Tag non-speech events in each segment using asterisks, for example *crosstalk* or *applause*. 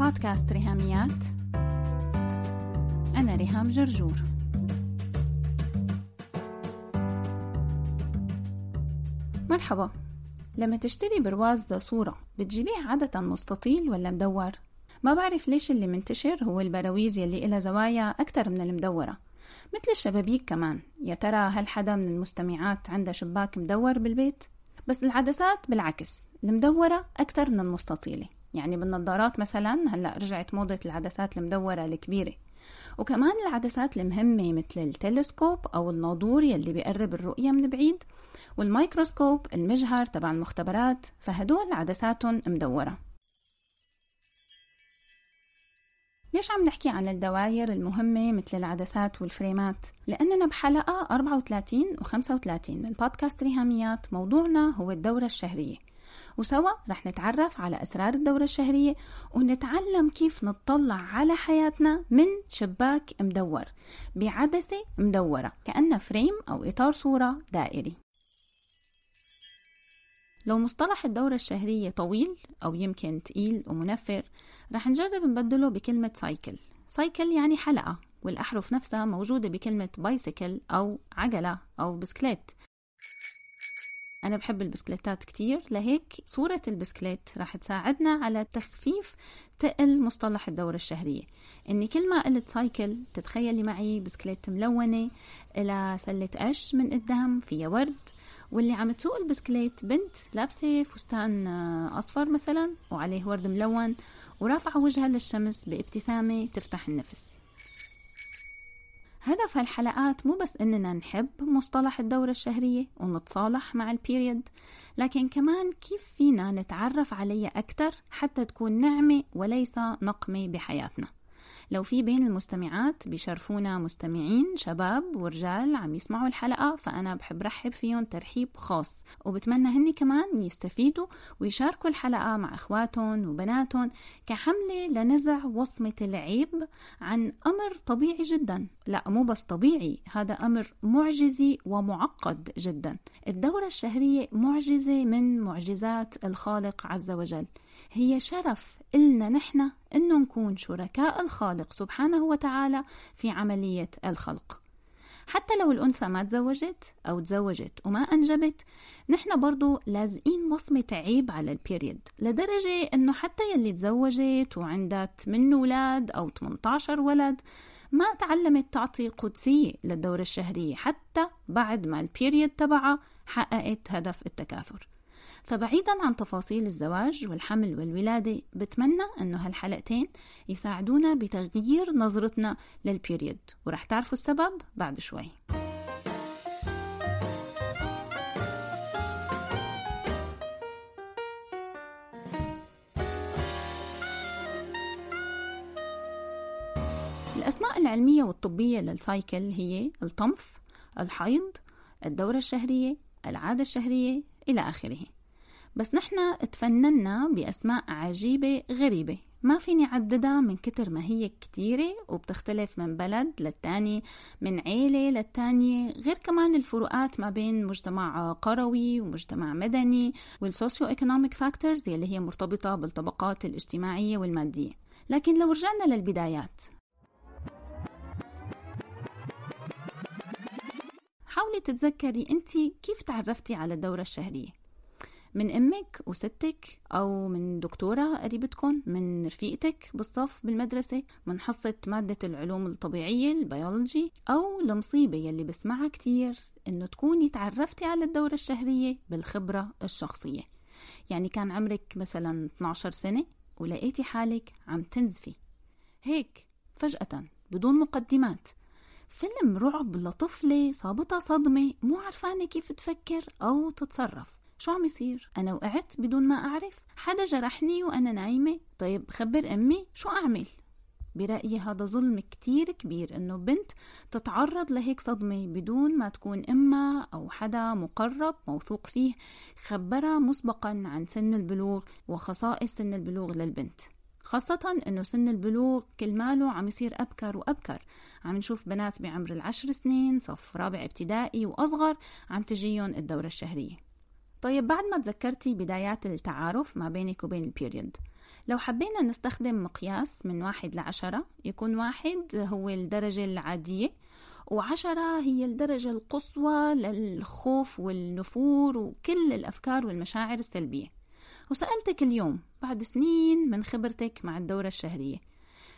بودكاست ريهاميات. أنا ريهام جرجور. مرحبا. لما تشتري برواز صورة بتجيبيه عادة مستطيل ولا مدور؟ ما بعرف ليش اللي منتشر هو البراويز يلي إلها زوايا أكتر من المدورة. مثل الشبابيك كمان. يا ترى هل حدا من المستمعات عنده شباك مدور بالبيت؟ بس العدسات بالعكس المدورة أكتر من المستطيلة. يعني بالنظارات مثلا هلأ رجعت موضة العدسات المدورة الكبيرة. وكمان العدسات المهمة مثل التلسكوب أو الناظور يلي بيقرب الرؤية من بعيد والميكروسكوب المجهر تبع المختبرات فهدول عدساتهم مدورة. ليش عم نحكي عن الدوائر المهمة مثل العدسات والفريمات؟ لأننا بحلقة 34 و 35 من بودكاست ريهاميات موضوعنا هو الدورة الشهرية. وسوا رح نتعرف على أسرار الدورة الشهرية ونتعلم كيف نطلع على حياتنا من شباك مدور بعدسة مدورة كأنها frame أو إطار صورة دائري. لو مصطلح الدورة الشهرية طويل أو يمكن تقيل ومنفر رح نجرب نبدله بكلمة cycle cycle يعني حلقة والأحرف نفسها موجودة بكلمة bicycle أو عجلة أو بسكليت. أنا بحب البسكليتات كتير. لهيك صورة البسكليت رح تساعدنا على تخفيف تقل مصطلح الدورة الشهرية. إني كل ما قلت cycle تتخيلي معي بسكليت ملونة إلى سلة قش من قدام فيها ورد. واللي عم تسوق البسكليت بنت لابسة فستان أصفر مثلا وعليه ورد ملون ورافعة وجهها للشمس بابتسامة تفتح النفس. هدف هالحلقات مو بس إننا نحب مصطلح الدورة الشهرية ونتصالح مع ال period لكن كمان كيف فينا نتعرف عليها أكثر حتى تكون نعمة وليس نقمة بحياتنا. لو في بين المستمعات بيشرفونا مستمعين شباب ورجال عم يسمعوا الحلقة فأنا بحب رحب فيهم ترحيب خاص. وبتمنى هني كمان يستفيدوا ويشاركوا الحلقة مع أخواتهم وبناتهم كحملة لنزع وصمة العيب عن أمر طبيعي جدا. لا مو بس طبيعي هذا أمر معجزي ومعقد جدا. الدورة الشهرية معجزة من معجزات الخالق عز وجل. هي شرف. إلنا نحن إنه نكون شركاء الخالق سبحانه وتعالى في عملية الخلق. حتى لو الأنثى ما تزوجت أو تزوجت وما أنجبت نحن برضو لازقين وصمة عيب على البيريد. لدرجة إنه حتى يلي تزوجت وعندها 8 أولاد أو 18 ولد ما تعلمت تعطي قدسية للدورة الشهرية حتى بعد ما البيريد تبعها حققت هدف التكاثر. فبعيدا عن تفاصيل الزواج والحمل والولادة بتمنى أنه هالحلقتين يساعدونا بتغيير نظرتنا للبيريود ورح تعرفوا السبب بعد شوي. الأسماء العلمية والطبية للسايكل هي الطمث الحيض الدورة الشهرية العادة الشهرية إلى آخره. بس نحن تفننا بأسماء عجيبة غريبة. ما فيني عددها من كتر ما هي كتيرة وبتختلف من بلد للتاني من عيلة للتانية غير كمان الفروقات ما بين مجتمع قروي ومجتمع مدني وال socioeconomic factors يلي هي مرتبطة بالطبقات الاجتماعية والمادية. لكن لو رجعنا للبدايات. حاولي تتذكري انت كيف تعرفتي على الدورة الشهرية؟ من أمك وستك أو من دكتورة قريبتكم من رفيقتك بالصف بالمدرسة من حصة مادة العلوم الطبيعية البيولوجي أو المصيبة يلي بسمعها كتير إنه تكوني تعرفتي على الدورة الشهرية بالخبرة الشخصية. يعني كان عمرك مثلا 12 سنة ولقيتي حالك عم تنزفي. هيك فجأة بدون مقدمات. فيلم رعب لطفلة صابتها صدمة مو عرفانة كيف تفكر أو تتصرف. شو عم يصير؟ أنا وقعت بدون ما أعرف؟ حدا جرحني وأنا نايمة؟ طيب خبر أمي شو أعمل؟ برأيي هذا ظلم كتير كبير إنه بنت تتعرض لهيك صدمة بدون ما تكون إمها أو حدا مقرب موثوق فيه خبرها مسبقا عن سن البلوغ وخصائص سن البلوغ للبنت خاصة إنه سن البلوغ كل ماله عم يصير أبكر وأبكر عم نشوف بنات بعمر العشر سنين صف رابع ابتدائي وأصغر عم تجيهم الدورة الشهرية طيب بعد ما تذكرتي بدايات التعارف ما بينك وبين ال period لو حبينا نستخدم مقياس من واحد لعشرة يكون واحد هو الدرجة العادية وعشرة هي الدرجة القصوى للخوف والنفور وكل الأفكار والمشاعر السلبية. وسألتك اليوم بعد سنين من خبرتك مع الدورة الشهرية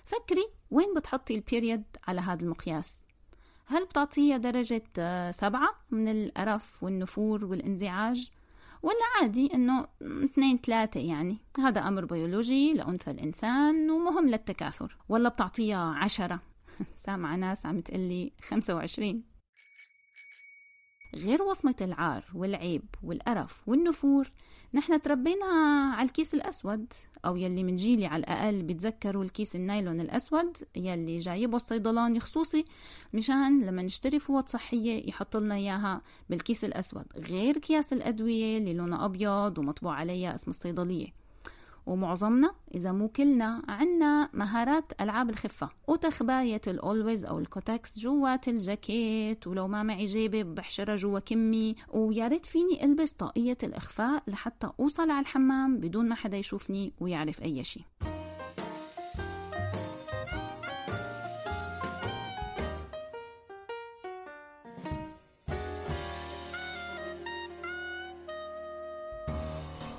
فكري وين بتحطي البيريد على هذا المقياس؟ هل بتعطيها درجة سبعة من القرف والنفور والانزعاج؟ ولا عادي إنه اثنين ثلاثة يعني. هذا أمر بيولوجي لأنثى الإنسان ومهم للتكاثر. ولا بتعطيها عشرة. *laughs* سامعة ناس عم تقلي خمسة وعشرين. غير وصمة العار والعيب والقرف والنفور نحن تربينا على الكيس الأسود أو يلي من جيلي على الأقل بيتذكروا الكيس النايلون الأسود يلي جايبه الصيدلاني خصوصي مشان لما نشتري فوط صحية يحط لنا إياها بالكيس الأسود. غير كياس الأدوية اللي لونها أبيض ومطبوع عليها اسم الصيدلية. ومعظمنا إذا مو كلنا عنا مهارات ألعاب الخفة وتخباية ال Always أو ال Kotex جوات الجاكيت ولو ما معي جيبة بحشرها جوا كمي. ويا ريت فيني ألبس طاقية الإخفاء لحتى أوصل على الحمام بدون ما حدا يشوفني ويعرف أي شيء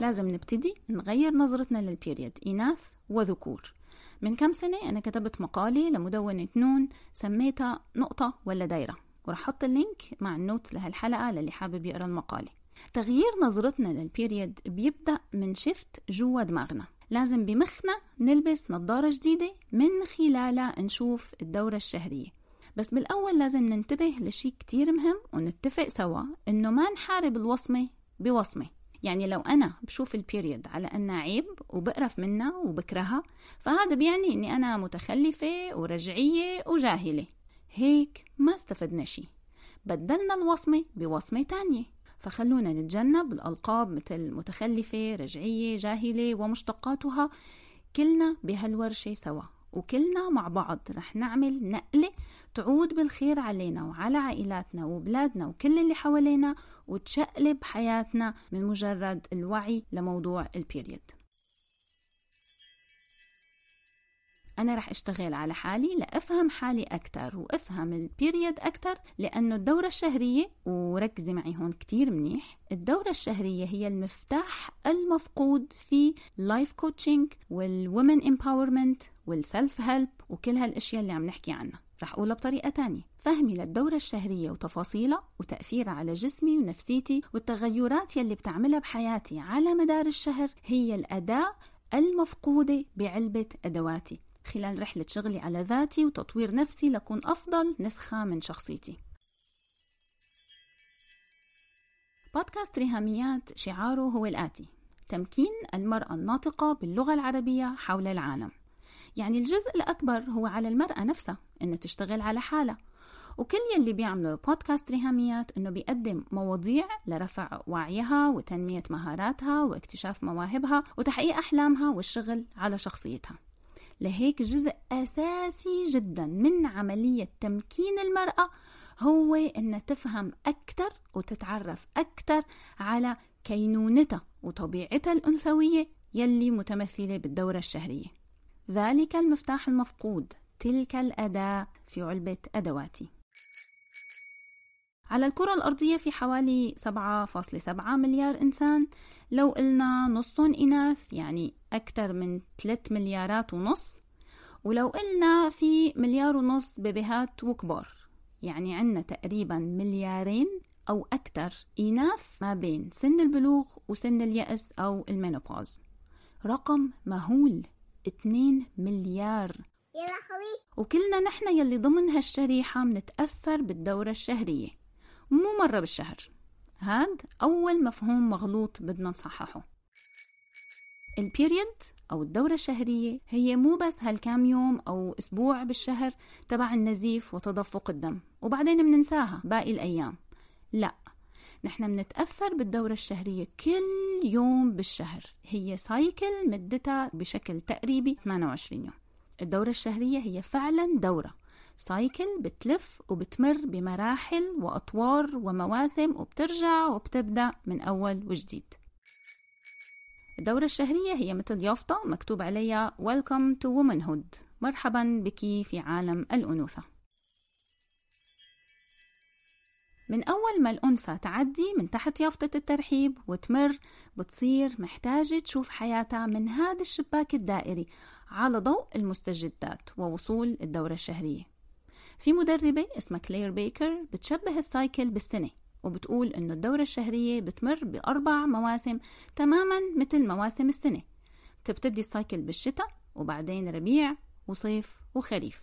لازم نبتدي نغير نظرتنا لل period إناث وذكور. من كم سنة؟ أنا كتبت مقالي لمدونة نون سميتها نقطة ولا دايرة. ورح أحط ال link مع ال note لهالحلقة للي حابب يقرأ المقالة. تغيير نظرتنا لل period بيبدأ من shift جوا دماغنا. لازم بمخنا نلبس نظارة جديدة من خلالها نشوف الدورة الشهرية. بس بالأول لازم ننتبه لشي كتير مهم ونتفق سوا إنه ما نحارب الوصمة بوصمة. يعني لو أنا بشوف البيريد على أنها عيب وبقرف منها وبكرهها فهذا بيعني أني أنا متخلفة ورجعية وجاهلة. هيك ما استفدنا شي. بدلنا الوصمة بوصمة تانية. فخلونا نتجنب الألقاب مثل متخلفة رجعية جاهلة ومشتقاتها كلنا بهالورشة سوا. وكلنا مع بعض. رح نعمل نقلة تعود بالخير علينا وعلى عائلاتنا وبلادنا وكل اللي حوالينا وتشقلب حياتنا من مجرد الوعي لموضوع ال period. أنا رح أشتغل على حالي لأفهم حالي أكثر وأفهم ال period أكثر لأنه الدورة الشهرية وركزي معي هون كتير منيح الدورة الشهرية هي المفتاح المفقود في life coaching وال women empowerment وال self help وكل هالأشياء اللي عم نحكي عنها. رح أقولها بطريقة تانية. فهمي للدورة الشهرية وتفاصيلها وتأثيرها على جسمي ونفسيتي والتغيرات يلي بتعملها بحياتي على مدار الشهر هي الأداة المفقودة بعلبة أدواتي. خلال رحلة شغلي على ذاتي وتطوير نفسي لكون أفضل نسخة من شخصيتي. بودكاست ريهاميات شعاره هو الآتي تمكين المرأة الناطقة باللغة العربية حول العالم. يعني الجزء الأكبر هو على المرأة نفسها إنها تشتغل على حالها. وكل يلي بيعملوا بودكاست ريهاميات إنه بيقدم مواضيع لرفع وعيها وتنمية مهاراتها واكتشاف مواهبها وتحقيق أحلامها والشغل على شخصيتها. لهيك جزء أساسي جدا من عملية تمكين المرأة هو إنها تفهم أكثر وتتعرف أكثر على كينونتها وطبيعتها الأنثوية يلي متمثلة بالدورة الشهرية. ذلك المفتاح المفقود تلك الأداة في علبة أدواتي. على الكرة الأرضية في حوالي 7.7 مليار إنسان. لو قلنا نصهم إناث يعني أكثر من 3 مليارات ونص. ولو قلنا في مليار ونص بيبيهات وكبار يعني عنا تقريبا مليارين أو أكثر إناث ما بين سن البلوغ وسن اليأس أو المينوبوز. رقم مهول 2 مليار. يا لهوي وكلنا نحن يلي ضمن هالشريحة منتأثر بالدورة الشهرية. مو مرة بالشهر. هاد أول مفهوم مغلوط بدنا نصححه. البيريد أو الدورة الشهرية هي مو بس هالكام يوم أو أسبوع بالشهر تبع النزيف وتدفق الدم وبعدين مننساها باقي الأيام. لا نحن منتأثر بالدورة الشهرية كل يوم بالشهر. هي سايكل مدتها بشكل تقريبي 28 يوم. الدورة الشهرية هي فعلا دورة. سايكل بتلف وبتمر بمراحل وأطوار ومواسم وبترجع وبتبدأ من أول وجديد. الدورة الشهرية هي مثل يافطة مكتوب عليها Welcome to Womanhood. مرحبا بك في عالم الأنوثة. من أول ما الأنثى تعدي من تحت يافطة الترحيب وتمر بتصير محتاجة تشوف حياتها من هذا الشباك الدائري على ضوء المستجدات ووصول الدورة الشهرية. في مدربة اسمها كلير بيكر بتشبه ال cycle بالسنة وبتقول إنه الدورة الشهرية بتمر بأربع مواسم تماما مثل مواسم السنة. تبتدي ال cycle بالشتاء وبعدين ربيع وصيف وخريف.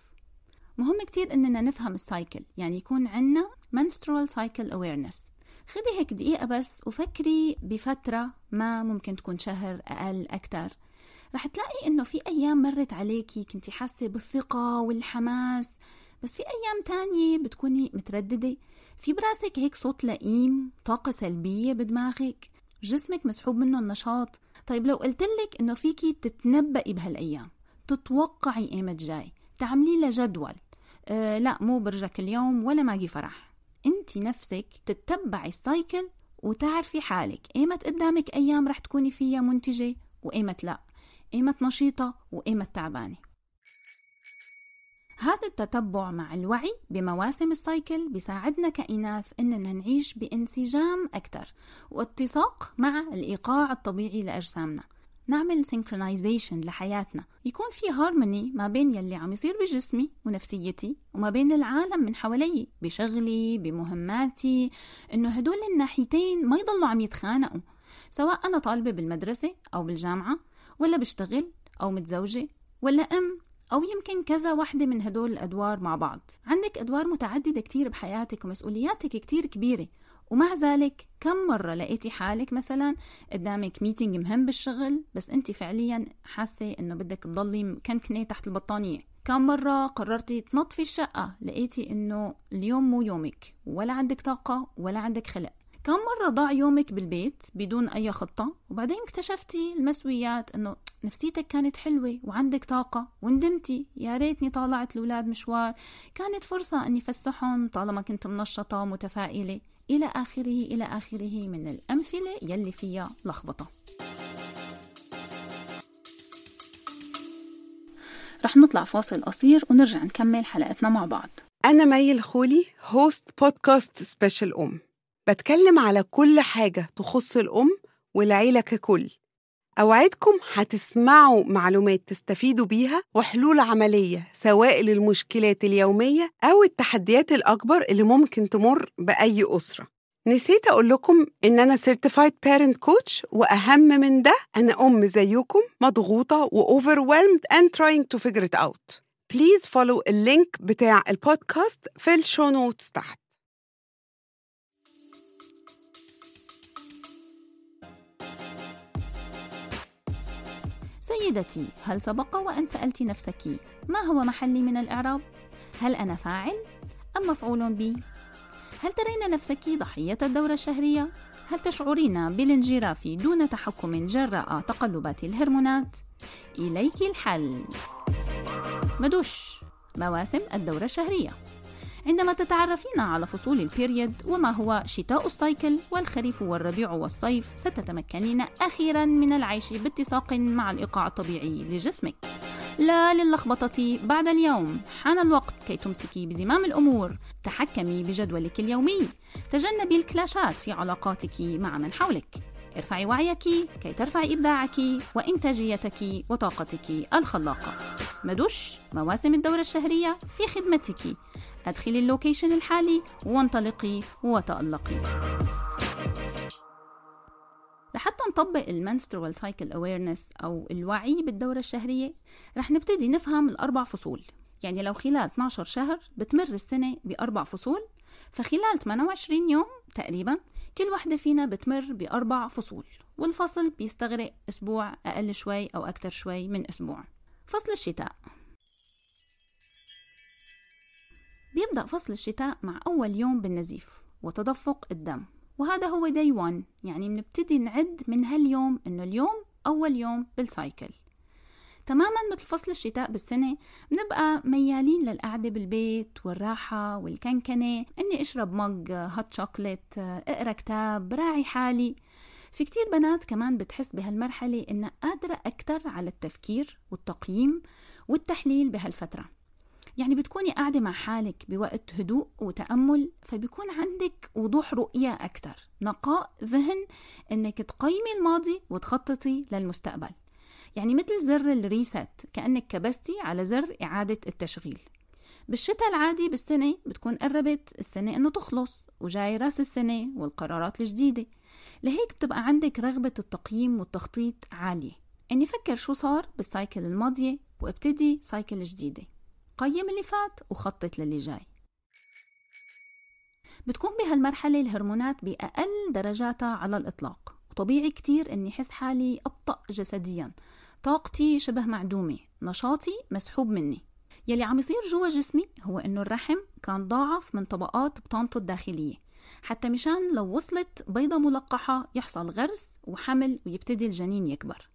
مهم كتير إننا نفهم ال cycle يعني يكون عنا menstrual cycle awareness. خدي هيك دقيقة بس وفكري بفترة ما ممكن تكون شهر أقل أكتر. رح تلاقي إنه في أيام مرت عليكي كنتي حاسة بالثقة والحماس. بس في أيام تانية بتكوني مترددة. في براسك هيك صوت لئيم طاقة سلبية بدماغك. جسمك مسحوب منه النشاط. طيب لو قلتلك إنه فيكي تتنبئي بهالأيام تتوقعي إيمت جاي تعملي له جدول. أه لا مو برجك اليوم ولا ماجي فرح. انت نفسك تتبعي السايكل وتعرفي حالك. ايمت قدامك أيام رح تكوني فيها منتجة وايمت لا. ايمت نشيطة وايمت تعبانة. هذا التتبع مع الوعي بمواسم ال cycle بيساعدنا كإناث إننا نعيش بانسجام أكثر واتساق مع الإيقاع الطبيعي لأجسامنا. نعمل synchronization لحياتنا. يكون في هارموني ما بين يلي عم يصير بجسمي ونفسيتي وما بين العالم من حوالي بشغلي بمهماتي. إنه هدول الناحيتين ما يضلوا عم يتخانقوا سواء أنا طالبة بالمدرسة أو بالجامعة ولا بشتغل أو متزوجة ولا أم أو يمكن كذا وحدة من هدول الأدوار مع بعض. عندك أدوار متعددة كتير بحياتك ومسؤولياتك كتير كبيرة ومع ذلك كم مرة لقيتي حالك مثلا قدامك ميتينج مهم بالشغل بس أنت فعليا حاسة إنه بدك تضلي مكنكنة تحت البطانية؟ كم مرة قررتي تنظفي الشقة لقيتي إنه اليوم مو يومك ولا عندك طاقة ولا عندك خلق؟ كم مرة ضاع يومك بالبيت بدون أي خطة؟ وبعدين اكتشفتي المسويات إنه نفسيتك كانت حلوة وعندك طاقة وندمتي. يا ريتني طالعت الأولاد مشوار. كانت فرصة إني فسحهم طالما كنت منشطة ومتفائلة إلى آخره إلى آخره من الأمثلة يلي فيها لخبطة. رح نطلع فاصل قصير ونرجع نكمل حلقتنا مع بعض. أنا مي الخولي host بودكاست Special أم. بتكلم على كل حاجة تخص الأم والعيلة ككل. أوعدكم هتسمعوا معلومات تستفيدوا بيها وحلول عملية سواء للمشكلات اليومية أو التحديات الأكبر اللي ممكن تمر بأي أسرة. نسيت أقول لكم إن أنا Certified Parent Coach وأهم من ده أنا أم زيكم مضغوطة و overwhelmed and trying to figure it out. Please follow ال link بتاع البودكاست في ال show notes تحت. سيدتي هل سبق وأن سألت نفسك ما هو محلك من الإعراب؟ هل أنا فاعل أم مفعول بي؟ هل ترين نفسك ضحية الدورة الشهرية؟ هل تشعرين بالانجراف دون تحكم جراء تقلبات الهرمونات؟ إليك الحل مدوش مواسم الدورة الشهرية عندما تتعرفين على فصول البيريد وما هو شتاء السايكل والخريف والربيع والصيف ستتمكنين أخيرا من العيش باتساق مع الإيقاع الطبيعي لجسمك. لا للخبطة بعد اليوم. حان الوقت كي تمسكي بزمام الأمور. تحكمي بجدولك اليومي. تجنبي الكلاشات في علاقاتك مع من حولك. ارفعي وعيك كي ترفعي إبداعك وإنتاجيتك وطاقتك الخلاقة. مدوش مواسم الدورة الشهرية في خدمتك. أدخلي ال location الحالي وانطلقي وتألقي. لحتى نطبق ال menstrual cycle awareness أو الوعي بالدورة الشهرية رح نبتدي نفهم الأربع فصول. يعني لو خلال 12 شهر بتمر السنة بأربع فصول فخلال 28 يوم تقريبا كل وحدة فينا بتمر بأربع فصول والفصل بيستغرق أسبوع أقل شوي أو أكثر شوي من أسبوع. فصل الشتاء. بيبدأ فصل الشتاء مع أول يوم بالنزيف وتدفق الدم. وهذا هو داي 1 يعني بنبتدي نعد من هاليوم إنه اليوم أول يوم بالسايكل تماما مثل فصل الشتاء بالسنة بنبقى ميالين للقعدة بالبيت والراحة والكنكنة. إني أشرب مج هوت شوكليت أقرأ كتاب راعي حالي. في كتير بنات كمان بتحس بهالمرحلة إنها قادرة أكتر على التفكير والتقييم والتحليل بهالفترة. يعني بتكوني قاعدة مع حالك بوقت هدوء وتأمل فبيكون عندك وضوح رؤية أكتر نقاء ذهن إنك تقيمي الماضي وتخططي للمستقبل. يعني مثل زر ال reset كأنك كبستي على زر إعادة التشغيل. بالشتاء العادي بالسنة بتكون قربت السنة إنه تخلص وجاي رأس السنة والقرارات الجديدة. لهيك بتبقى عندك رغبة التقييم والتخطيط عالية. إني فكر شو صار بال cycle الماضية وابتدي cycle جديدة. قيم اللي فات وخطط للي جاي. بتكون بهالمرحلة الهرمونات بأقل درجاتها على الإطلاق. وطبيعي كتير إني حس حالي أبطأ جسديا. طاقتي شبه معدومة. نشاطي مسحوب مني. يلي عم يصير جوا جسمي هو إنه الرحم كان ضاعف من طبقات بطانته الداخلية. حتى مشان لو وصلت بيضة ملقحة يحصل غرس وحمل ويبتدي الجنين يكبر.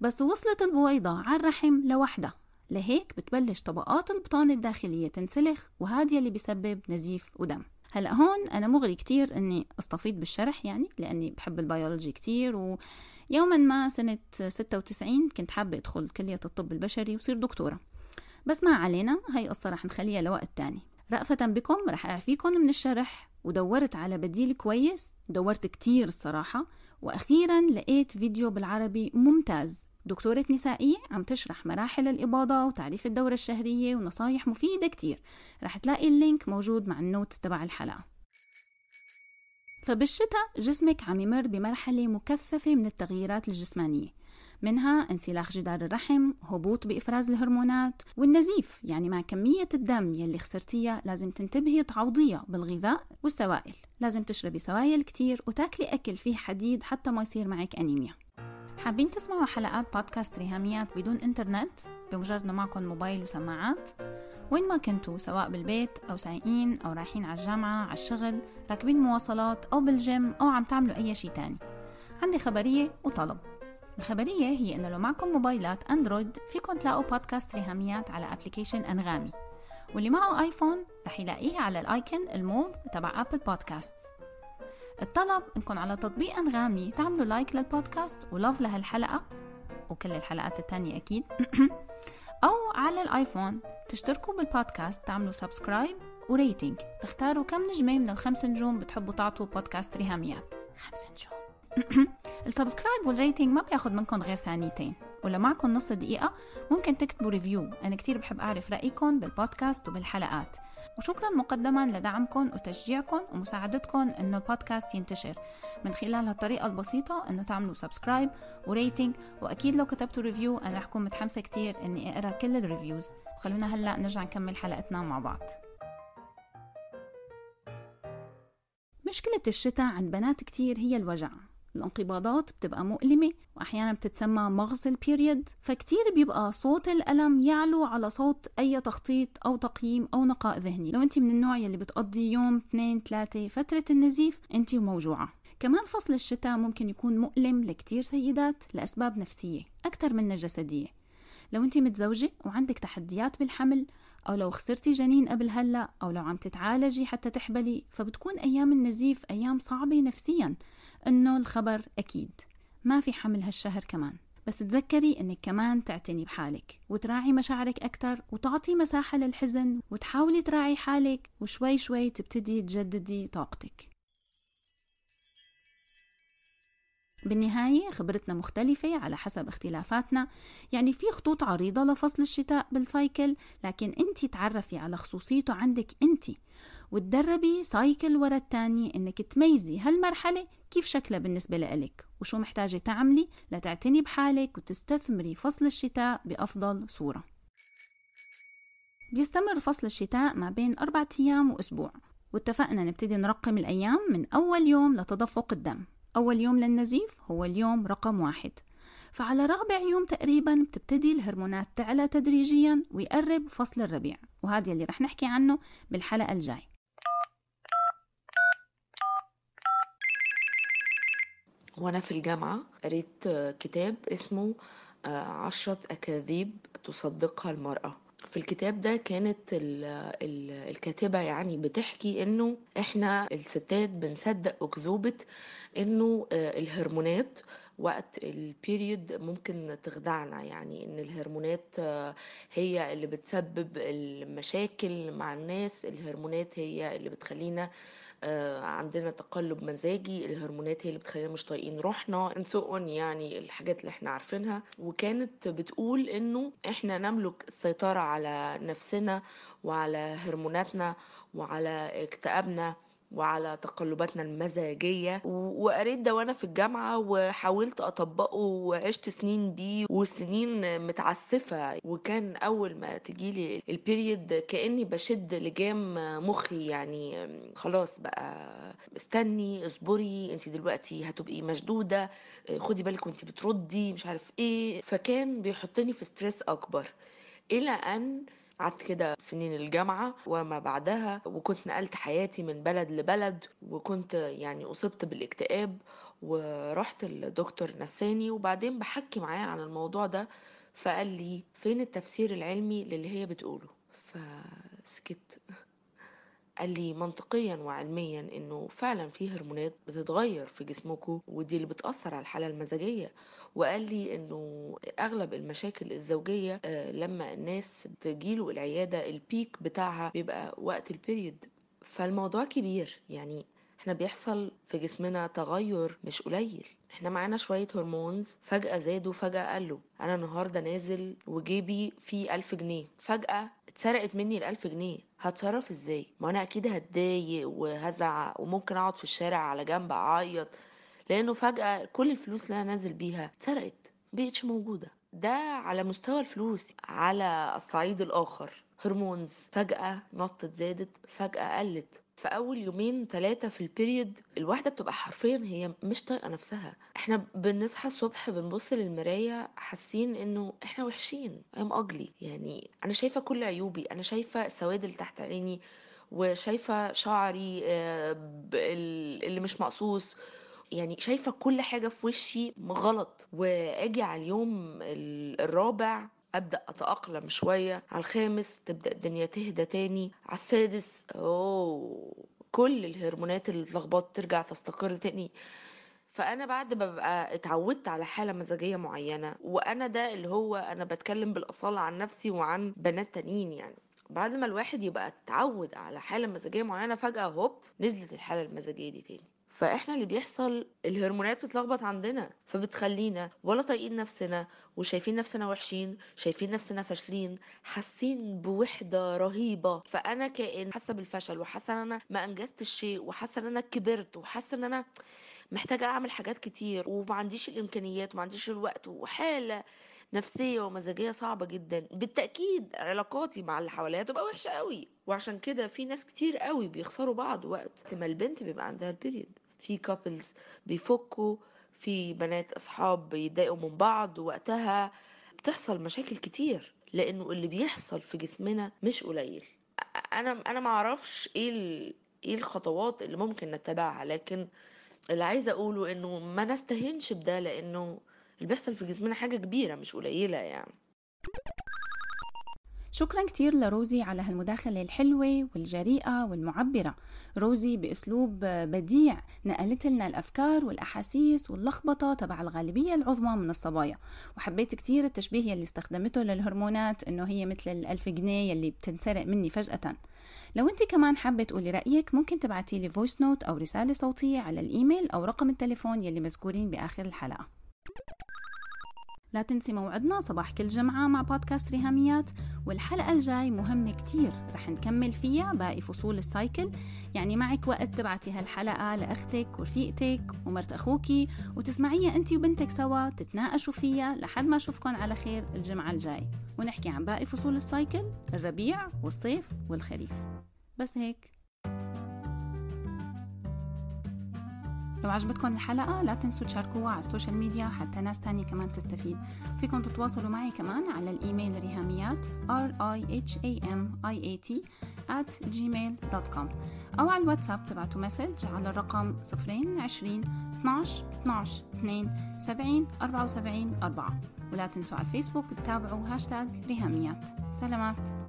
بس وصلت البويضة على الرحم لوحدها. لهيك بتبلش طبقات البطانة الداخلية تنسلخ وهذا اللي بيسبب نزيف ودم. هلأ هون أنا مغري كتير إني أستفيض بالشرح يعني لأني بحب البيولوجي كتير ويوما ما سنة 96 كنت حابة أدخل كلية الطب البشري وصير دكتورة. بس ما علينا هاي قصة رح نخليها لوقت تاني. رأفة بكم رح أعفيكم من الشرح ودورت على بديل كويس دورت كتير الصراحة وأخيرا لقيت فيديو بالعربي ممتاز. دكتورة نسائية عم تشرح مراحل الإباضة وتعريف الدورة الشهرية ونصايح مفيدة كتير. رح تلاقي ال link موجود مع ال note تبع الحلقة. فبالشتاء جسمك عم يمر بمرحلة مكثفة من التغييرات الجسمانية. منها انسلاخ جدار الرحم هبوط بإفراز الهرمونات والنزيف يعني مع كمية الدم يلي خسرتيها لازم تنتبهي تعوضيها بالغذاء والسوائل. لازم تشربي سوائل كتير وتاكلي أكل فيه حديد حتى ما يصير معك أنيميا. حابين تسمعوا حلقات بودكاست ريهاميات بدون إنترنت؟ بمجرد إنه معكم موبايل وسماعات؟ وين ما كنتوا سواء بالبيت أو سايقين أو رايحين على الجامعة على الشغل راكبين مواصلات أو بالجيم أو عم تعملوا أي شيء تاني. عندي خبرية وطلب. الخبرية هي إنه لو معكم موبايلات أندرويد فيكم تلاقوا بودكاست ريهاميات على application أنغامي. واللي معه آيفون رح يلاقيه على ال icon الموف تبع أبل بودكاست الطلب انكم على تطبيق أنغامي تعملوا like للبودكاست و love لهالحلقة وكل الحلقات التانية أكيد. *clears throat* أو على الآيفون تشتركوا بالبودكاست تعملوا subscribe و rating تختاروا كم نجمة من الخمس نجوم بتحبوا تعطوا بودكاست ريهاميات. خمس نجوم. *clears throat* ال subscribe وال rating ما بياخد منكم غير ثانيتين. ولو معكم نص دقيقة ممكن تكتبوا review أنا كتير بحب أعرف رأيكم بالبودكاست وبالحلقات. وشكرا مقدما لدعمكم وتشجيعكم ومساعدتكم انه البودكاست ينتشر. من خلال هالطريقة البسيطة إنه تعملوا subscribe و rating وأكيد لو كتبتوا review أنا رح أكون متحمسة كتير إني أقرأ كل ال reviews وخلونا هلأ نرجع نكمل حلقتنا مع بعض. مشكلة الشتاء عند بنات كتير هي الوجع. الانقباضات بتبقى مؤلمة وأحيانا بتتسمى مغص ال period فكتير بيبقى صوت الألم يعلو على صوت أي تخطيط أو تقييم أو نقاء ذهني. لو أنت من النوع يلي بتقضي يوم اثنين ثلاثة فترة النزيف أنت وموجوعة كمان فصل الشتاء ممكن يكون مؤلم لكتير سيدات لأسباب نفسية أكثر من جسدية لو أنت متزوجة وعندك تحديات بالحمل أو لو خسرتي جنين قبل هلأ أو لو عم تتعالجي حتى تحبلي فبتكون أيام النزيف أيام صعبة نفسيا. إنه الخبر أكيد. ما في حمل هالشهر كمان. بس تذكري إنك كمان تعتني بحالك وتراعي مشاعرك أكثر وتعطي مساحة للحزن وتحاولي تراعي حالك وشوي شوي تبتدي تجددي طاقتك. بالنهاية خبرتنا مختلفة على حسب اختلافاتنا. يعني في خطوط عريضة لفصل الشتاء بال cycle لكن انت تعرفي على خصوصيته عندك انت. وتدربي cycle ورا التانية انك تميزي هالمرحلة كيف شكلها بالنسبة لإلك وشو محتاجة تعملي لتعتني بحالك وتستثمري فصل الشتاء بأفضل صورة. بيستمر فصل الشتاء ما بين أربعة أيام وأسبوع. واتفقنا نبتدي نرقم الأيام من أول يوم لتدفق الدم. أول يوم للنزيف هو اليوم رقم واحد. فعلى رابع يوم تقريبا بتبتدي الهرمونات تعلى تدريجيا ويقرب فصل الربيع وهذا اللي رح نحكي عنه بالحلقة الجاي. وأنا في الجامعة قريت كتاب اسمه عشرة أكاذيب تصدقها المرأة. في الكتاب ده كانت ال ال الكاتبة يعني بتحكي إنه إحنا الستات بنصدق اكذوبة إنه الهرمونات وقت البيريود ممكن تخدعنا يعني إن الهرمونات هي اللي بتسبب المشاكل مع الناس الهرمونات هي اللي بتخلينا عندنا تقلب مزاجي الهرمونات هي اللي بتخلينا مش طايقين روحنا انسؤن يعني الحاجات اللي إحنا عارفينها. وكانت بتقول إنه إحنا نملك السيطرة على نفسنا وعلى هرموناتنا وعلى اكتئابنا. وعلى تقلباتنا المزاجية وقريت ده وأنا في الجامعة وحاولت أطبقه وعشت سنين بيه وسنين متعسفة. وكان أول ما تجيلي البيريد كأني بشد لجام مخي يعني خلاص بقى استني اصبري انت دلوقتي هتبقي مشدودة خدي بالك وانت بتردي مش عارف إيه. فكان بيحطني في ستريس أكبر إلى أن قعدت كده سنين الجامعة وما بعدها وكنت نقلت حياتي من بلد لبلد وكنت يعني أصبت بالاكتئاب ورحت الدكتور نفساني وبعدين بحكي معاه عن الموضوع ده فقال لي فين التفسير العلمي للي هي بتقوله؟ فسكت. قال لي منطقيا وعلميا إنه فعلا في هرمونات بتتغير في جسمكم ودي اللي بتأثر على الحالة المزاجية. وقال لي إنه أغلب المشاكل الزوجية لما الناس تجيله العيادة البيك بتاعها بيبقى وقت البيريد فالموضوع كبير يعني إحنا بيحصل في جسمنا تغير مش قليل. إحنا معانا شوية هرمونز فجأة زادوا فجأة قلوا. أنا النهاردة نازل وجيبي فيه ألف جنيه. فجأة اتسرقت مني الألف جنيه. هتصرف إزاي؟ ما أنا أكيد هتضايق وهزعق وممكن أقعد في الشارع على جنب أعيط. لأنه فجأة كل الفلوس اللي أنا نازل بيها اتسرقت مبقتش موجودة. ده على مستوى الفلوس على الصعيد الآخر. هرمونز فجأة نطت زادت فجأة قلت. في أول يومين ثلاثة في البيريد الواحدة بتبقى حرفيا هي مش طايقة نفسها. إحنا بنصحى الصبح بنبص للمراية حاسين إنه إحنا وحشين. ام اجلي يعني أنا شايفة كل عيوبي. أنا شايفة السواد اللي تحت عيني وشايفة شعري اللي مش مقصوص. يعني شايفة كل حاجة في وشي غلط. وآجي على اليوم الرابع أبدأ أتأقلم شوية. على الخامس تبدأ الدنيا تهدى تاني. على السادس أوه كل الهرمونات اللي اتلخبطت ترجع تستقر تاني. فأنا بعد ما ببقى اتعودت على حالة مزاجية معينة وأنا ده اللي هو أنا بتكلم بالأصالة عن نفسي وعن بنات تانيين يعني. بعد ما الواحد يبقى اتعود على حالة مزاجية معينة فجأة هوب نزلت الحالة المزاجية دي تاني. فاحنا اللي بيحصل الهرمونات بتتلخبط عندنا فبتخلينا ولا طايقين نفسنا وشايفين نفسنا وحشين شايفين نفسنا فاشلين حاسين بوحدة رهيبة. فأنا كائن حاسة بالفشل وحاسة إن أنا ما أنجزت الشيء وحاسة إن أنا كبرت وحاسة إن أنا محتاجة أعمل حاجات كتير وما عنديش الإمكانيات وما عنديش الوقت وحالة نفسية ومزاجية صعبة جدا. بالتأكيد علاقاتي مع اللي حواليا تبقى وحشة قوي وعشان كده في ناس كتير قوي بيخسروا بعض وقت ما البنت بيبقى عندها البيريد في كابلز بيفكوا في بنات أصحاب بيتضايقوا من بعض وقتها بتحصل مشاكل كتير لأنه اللي بيحصل في جسمنا مش قليل. أنا أنا ما أعرفش إيه إيه الخطوات اللي ممكن نتبعها لكن اللي عايزه اقوله انه ما نستهينش بده لأنه اللي بيحصل في جسمنا حاجة كبيره مش قليله يعني شكرا كتير لروزي على هالمداخلة الحلوة والجريئة والمعبرة. روزي بأسلوب بديع نقلت لنا الأفكار والأحاسيس واللخبطة تبع الغالبية العظمى من الصبايا. وحبيت كتير التشبيه يلي استخدمته للهرمونات إنه هي مثل الألف جنيه يلي بتنسرق مني فجأة. لو انت كمان حابة تقولي رأيك ممكن تبعتي لي voice note أو رسالة صوتية على الإيميل أو رقم التليفون يلي مذكورين بآخر الحلقة. لا تنسي موعدنا صباح كل جمعة مع بودكاست ريهاميات والحلقة الجاي مهمة كتير رح نكمل فيها باقي فصول ال cycle. يعني معك وقت تبعتي هالحلقة لأختك ورفيقتك ومرت أخوكي وتسمعيها أنت وبنتك سوا تتناقشوا فيها لحد ما أشوفكن على خير الجمعة الجاي. ونحكي عن باقي فصول ال cycle الربيع والصيف والخريف. بس هيك. لو عجبتكم الحلقة لا تنسوا تشاركوها على ال social media حتى ناس تانية كمان تستفيد. فيكم تتواصلوا معي كمان على الإيميل ريهاميات r i h a m i a t at gmail.com أو على الواتساب تبعتوا message على الرقم 0 20 12 12 2 70 74 4 ولا تنسوا على الفيسبوك تتابعوا هاشتاج ريهاميات. سلامات.